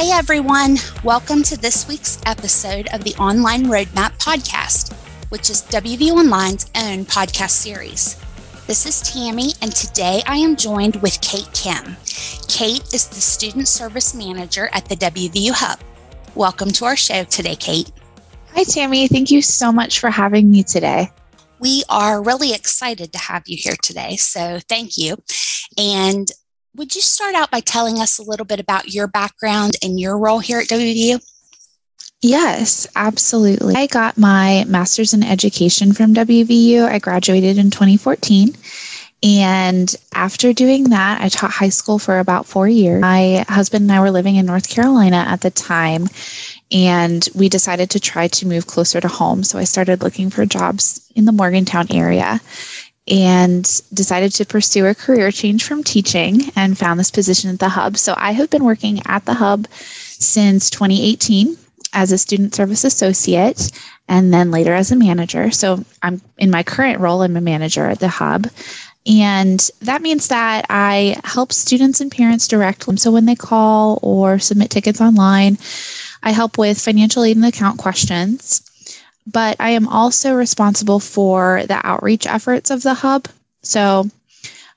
Hey everyone, welcome to this week's episode of the Online Roadmap Podcast, which is WVU Online's own podcast series. This is Tammy, and today I am joined with Kate Kim. Kate is the Student Service Manager at the WVU Hub. Welcome to our show today, Kate. Hi, Tammy. Thank you so much for having me today. We are really excited to have you here today, so thank you. And would you start out by telling us a little bit about your background and your role here at WVU? Yes, absolutely. I got my master's in education from WVU. I graduated in 2014. And after doing that, I taught high school for about four years. My husband and I were living in North Carolina at the time, and we decided to try to move closer to home. So I started looking for jobs in the Morgantown area and decided to pursue a career change from teaching and found this position at the Hub. So I have been working at the Hub since 2018 as a student service associate and then later as a manager. So I'm in my current role, I'm a manager at the Hub. And that means that I help students and parents directly. So when they call or submit tickets online, I help with financial aid and account questions but I am also responsible for the outreach efforts of the hub. So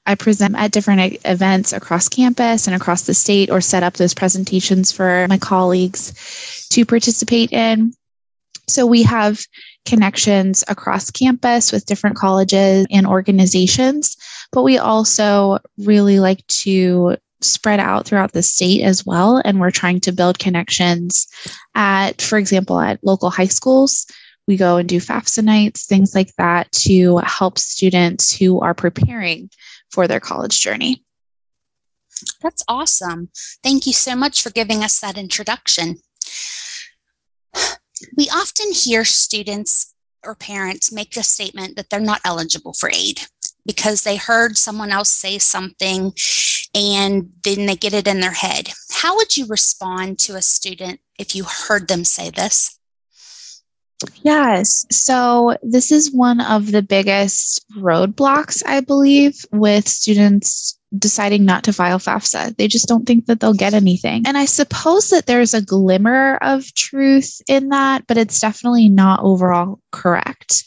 I present at different events across campus and across the state or set up those presentations for my colleagues to participate in. So we have connections across campus with different colleges and organizations, but we also really like to spread out throughout the state as well. And we're trying to build connections at, for example, at local high schools we go and do FAFSA nights, things like that to help students who are preparing for their college journey. That's awesome. Thank you so much for giving us that introduction. We often hear students or parents make the statement that they're not eligible for aid because they heard someone else say something and then they get it in their head. How would you respond to a student if you heard them say this? Yes. So, this is one of the biggest roadblocks, I believe, with students deciding not to file FAFSA. They just don't think that they'll get anything. And I suppose that there's a glimmer of truth in that, but it's definitely not overall correct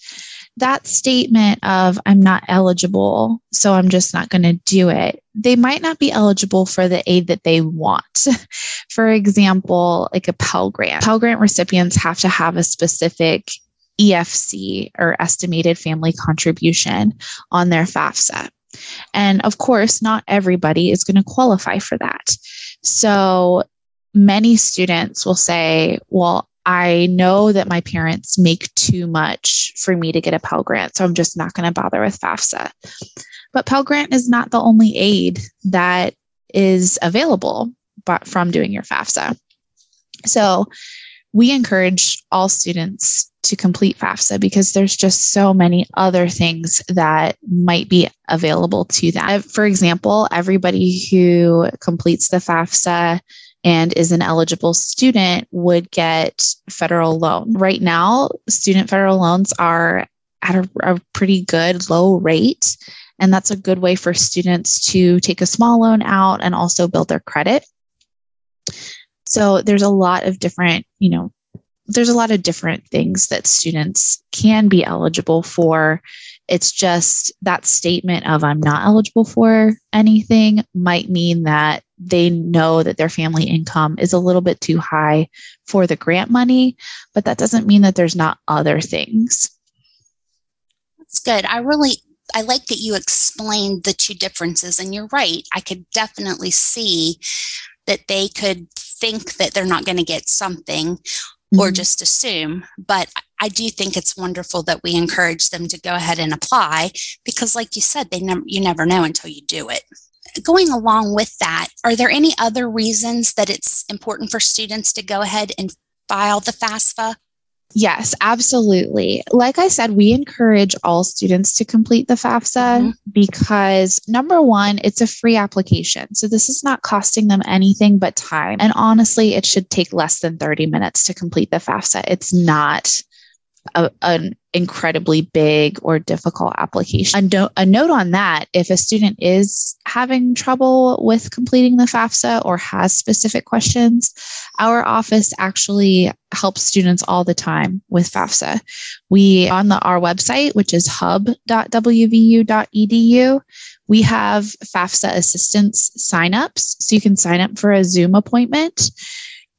that statement of I'm not eligible, so I'm just not going to do it, they might not be eligible for the aid that they want. for example, like a Pell Grant. Pell Grant recipients have to have a specific EFC or estimated family contribution on their FAFSA. And of course, not everybody is going to qualify for that. So many students will say, Well, I know that my parents make too much for me to get a Pell Grant, so I'm just not going to bother with FAFSA. But Pell Grant is not the only aid that is available but from doing your FAFSA. So we encourage all students to complete FAFSA because there's just so many other things that might be available to them. For example, everybody who completes the FAFSA and is an eligible student would get federal loan. Right now, student federal loans are at a, a pretty good low rate. And that's a good way for students to take a small loan out and also build their credit. So there's a lot of different, you know, there's a lot of different things that students can be eligible for. It's just that statement of I'm not eligible for anything might mean that they know that their family income is a little bit too high for the grant money, but that doesn't mean that there's not other things. That's good. I really I like that you explained the two differences and you're right. I could definitely see that they could think that they're not going to get something mm-hmm. or just assume, but I do think it's wonderful that we encourage them to go ahead and apply because like you said, they never you never know until you do it going along with that, are there any other reasons that it's important for students to go ahead and file the FAFSA? Yes, absolutely. Like I said, we encourage all students to complete the FAFSA mm-hmm. because number one, it's a free application. So this is not costing them anything but time. And honestly, it should take less than 30 minutes to complete the FAFSA. It's not a, an incredibly big or difficult application. A, no, a note on that if a student is having trouble with completing the FAFSA or has specific questions, our office actually helps students all the time with FAFSA. We, on the, our website, which is hub.wvu.edu, we have FAFSA assistance signups. So you can sign up for a Zoom appointment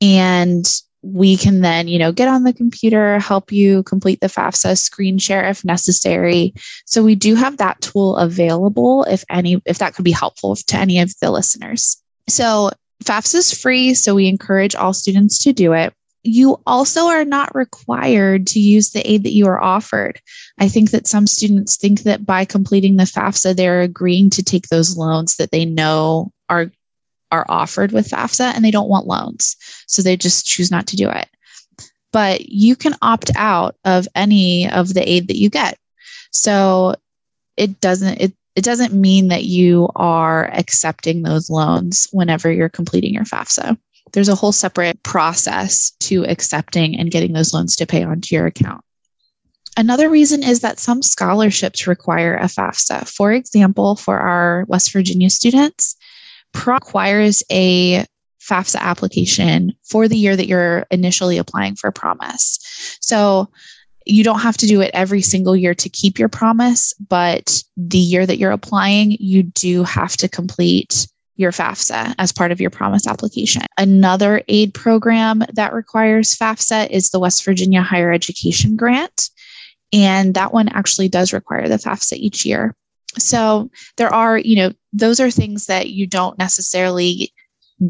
and we can then, you know, get on the computer, help you complete the FAFSA, screen share if necessary. So we do have that tool available if any, if that could be helpful to any of the listeners. So FAFSA is free, so we encourage all students to do it. You also are not required to use the aid that you are offered. I think that some students think that by completing the FAFSA, they're agreeing to take those loans that they know are are offered with FAFSA and they don't want loans. So they just choose not to do it. But you can opt out of any of the aid that you get. So it doesn't it it doesn't mean that you are accepting those loans whenever you're completing your FAFSA. There's a whole separate process to accepting and getting those loans to pay onto your account. Another reason is that some scholarships require a FAFSA. For example, for our West Virginia students, requires a FAFSA application for the year that you're initially applying for promise. So you don't have to do it every single year to keep your promise, but the year that you're applying, you do have to complete your FAFSA as part of your promise application. Another aid program that requires FAFSA is the West Virginia Higher Education Grant. And that one actually does require the FAFSA each year. So there are, you know, those are things that you don't necessarily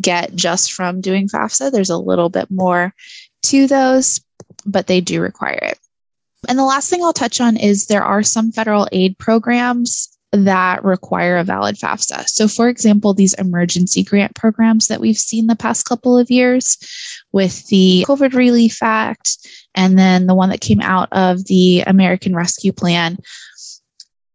get just from doing FAFSA. There's a little bit more to those, but they do require it. And the last thing I'll touch on is there are some federal aid programs that require a valid FAFSA. So, for example, these emergency grant programs that we've seen the past couple of years with the COVID Relief Act and then the one that came out of the American Rescue Plan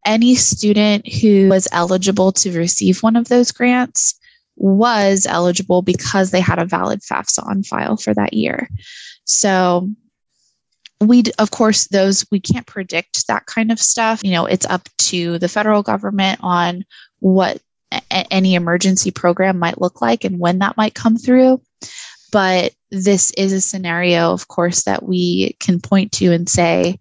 any student who was eligible to receive one of those grants was eligible because they had a valid FAFSA on file for that year. So we of course those we can't predict that kind of stuff you know it's up to the federal government on what a- any emergency program might look like and when that might come through but this is a scenario of course that we can point to and say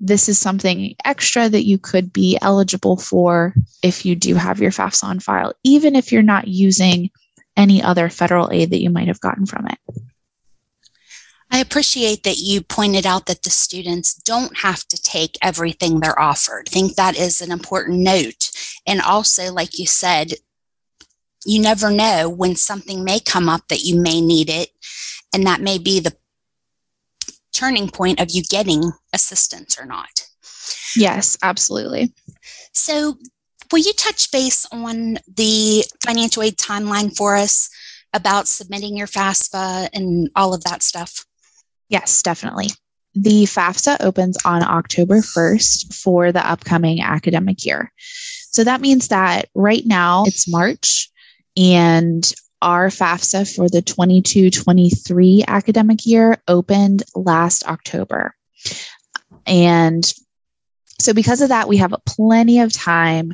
this is something extra that you could be eligible for if you do have your FAFSA on file, even if you're not using any other federal aid that you might have gotten from it. I appreciate that you pointed out that the students don't have to take everything they're offered. I think that is an important note. And also, like you said, you never know when something may come up that you may need it. And that may be the turning point of you getting assistance or not. Yes, absolutely. So, will you touch base on the financial aid timeline for us about submitting your FAFSA and all of that stuff? Yes, definitely. The FAFSA opens on October 1st for the upcoming academic year. So that means that right now it's March and our FAFSA for the 22 23 academic year opened last October. And so, because of that, we have plenty of time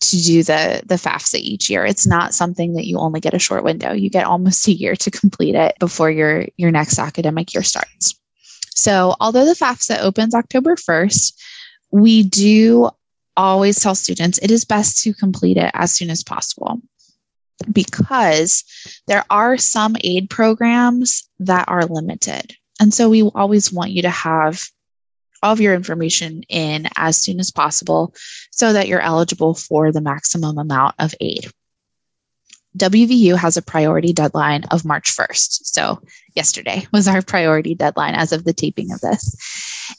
to do the, the FAFSA each year. It's not something that you only get a short window. You get almost a year to complete it before your, your next academic year starts. So, although the FAFSA opens October 1st, we do always tell students it is best to complete it as soon as possible because there are some aid programs that are limited. And so we always want you to have all of your information in as soon as possible so that you're eligible for the maximum amount of aid. WVU has a priority deadline of March 1st. So, yesterday was our priority deadline as of the taping of this.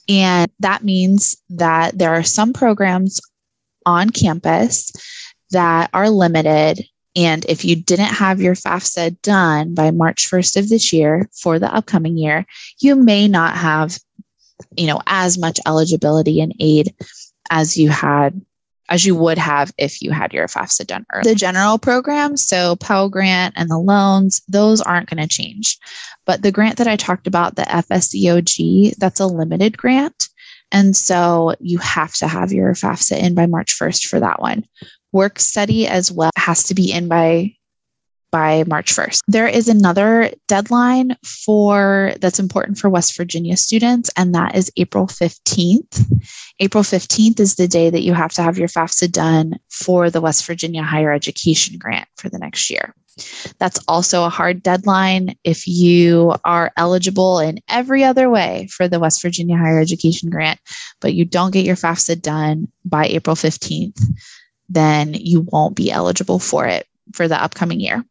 And that means that there are some programs on campus that are limited and if you didn't have your FAFSA done by March 1st of this year for the upcoming year, you may not have, you know, as much eligibility and aid as you had as you would have if you had your FAFSA done early. The general program, so Pell Grant and the loans, those aren't going to change. But the grant that I talked about, the FSEOG, that's a limited grant. And so you have to have your FAFSA in by March 1st for that one. Work study as well has to be in by by March 1st. There is another deadline for that's important for West Virginia students, and that is April 15th. April 15th is the day that you have to have your FAFSA done for the West Virginia Higher Education Grant for the next year. That's also a hard deadline if you are eligible in every other way for the West Virginia Higher Education Grant, but you don't get your FAFSA done by April 15th, then you won't be eligible for it for the upcoming year.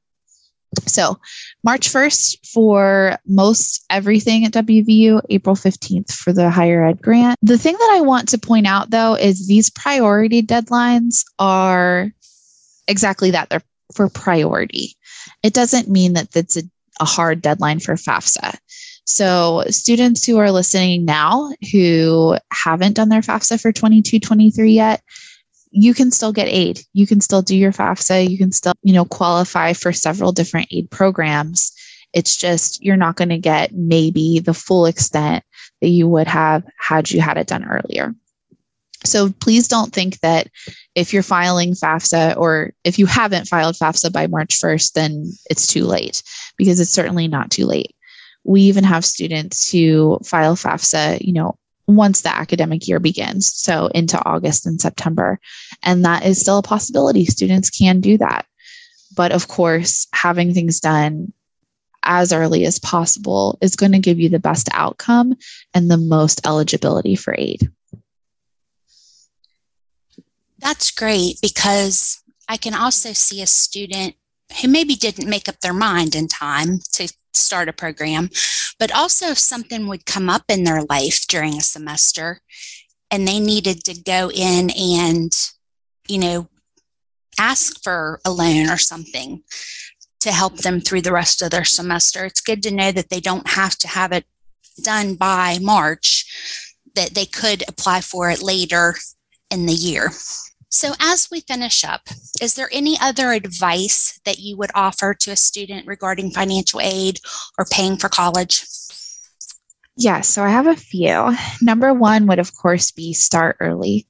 So, March 1st for most everything at WVU, April 15th for the higher ed grant. The thing that I want to point out though is these priority deadlines are exactly that. They're for priority. It doesn't mean that it's a, a hard deadline for FAFSA. So, students who are listening now who haven't done their FAFSA for 22 23 yet, you can still get aid. You can still do your FAFSA. You can still, you know, qualify for several different aid programs. It's just you're not going to get maybe the full extent that you would have had you had it done earlier. So please don't think that if you're filing FAFSA or if you haven't filed FAFSA by March 1st, then it's too late because it's certainly not too late. We even have students who file FAFSA, you know, once the academic year begins, so into August and September. And that is still a possibility. Students can do that. But of course, having things done as early as possible is going to give you the best outcome and the most eligibility for aid. That's great because I can also see a student who maybe didn't make up their mind in time to start a program, but also if something would come up in their life during a semester and they needed to go in and, you know, ask for a loan or something to help them through the rest of their semester. It's good to know that they don't have to have it done by March, that they could apply for it later in the year. So, as we finish up, is there any other advice that you would offer to a student regarding financial aid or paying for college? Yes, so I have a few. Number one would, of course, be start early.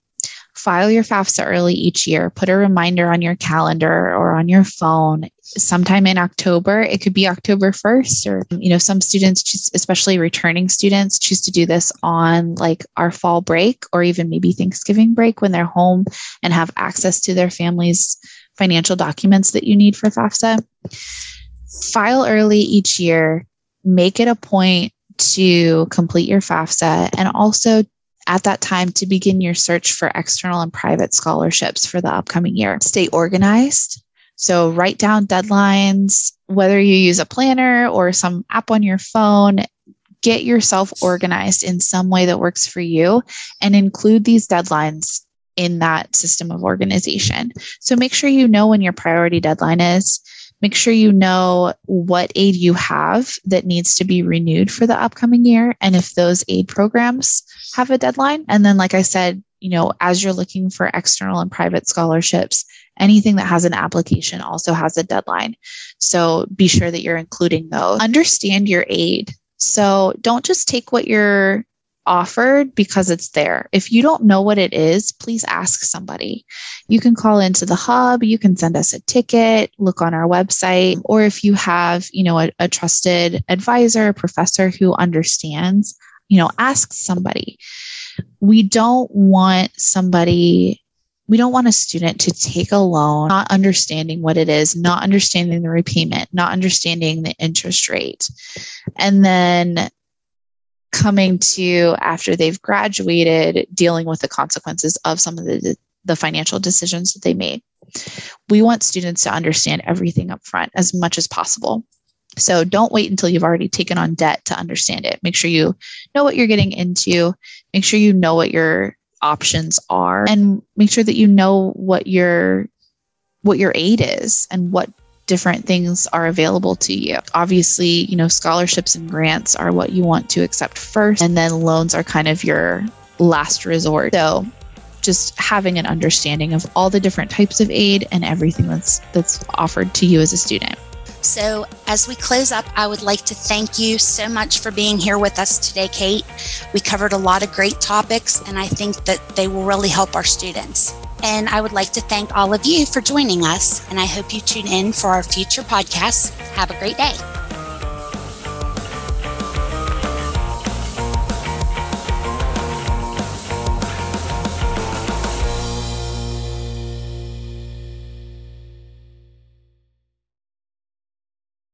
File your FAFSA early each year. Put a reminder on your calendar or on your phone sometime in October. It could be October 1st, or, you know, some students, choose, especially returning students, choose to do this on like our fall break or even maybe Thanksgiving break when they're home and have access to their family's financial documents that you need for FAFSA. File early each year. Make it a point to complete your FAFSA and also at that time to begin your search for external and private scholarships for the upcoming year. Stay organized. So write down deadlines, whether you use a planner or some app on your phone, get yourself organized in some way that works for you and include these deadlines in that system of organization. So make sure you know when your priority deadline is Make sure you know what aid you have that needs to be renewed for the upcoming year and if those aid programs have a deadline. And then, like I said, you know, as you're looking for external and private scholarships, anything that has an application also has a deadline. So be sure that you're including those. Understand your aid. So don't just take what you're offered because it's there. If you don't know what it is, please ask somebody. You can call into the hub, you can send us a ticket, look on our website, or if you have, you know, a, a trusted advisor, professor who understands, you know, ask somebody. We don't want somebody we don't want a student to take a loan not understanding what it is, not understanding the repayment, not understanding the interest rate, and then coming to after they've graduated dealing with the consequences of some of the the financial decisions that they made. We want students to understand everything up front as much as possible. So don't wait until you've already taken on debt to understand it. Make sure you know what you're getting into. Make sure you know what your options are. And make sure that you know what your what your aid is and what different things are available to you. Obviously, you know, scholarships and grants are what you want to accept first, and then loans are kind of your last resort. So just having an understanding of all the different types of aid and everything that's that's offered to you as a student. So, as we close up, I would like to thank you so much for being here with us today, Kate. We covered a lot of great topics, and I think that they will really help our students. And I would like to thank all of you for joining us, and I hope you tune in for our future podcasts. Have a great day.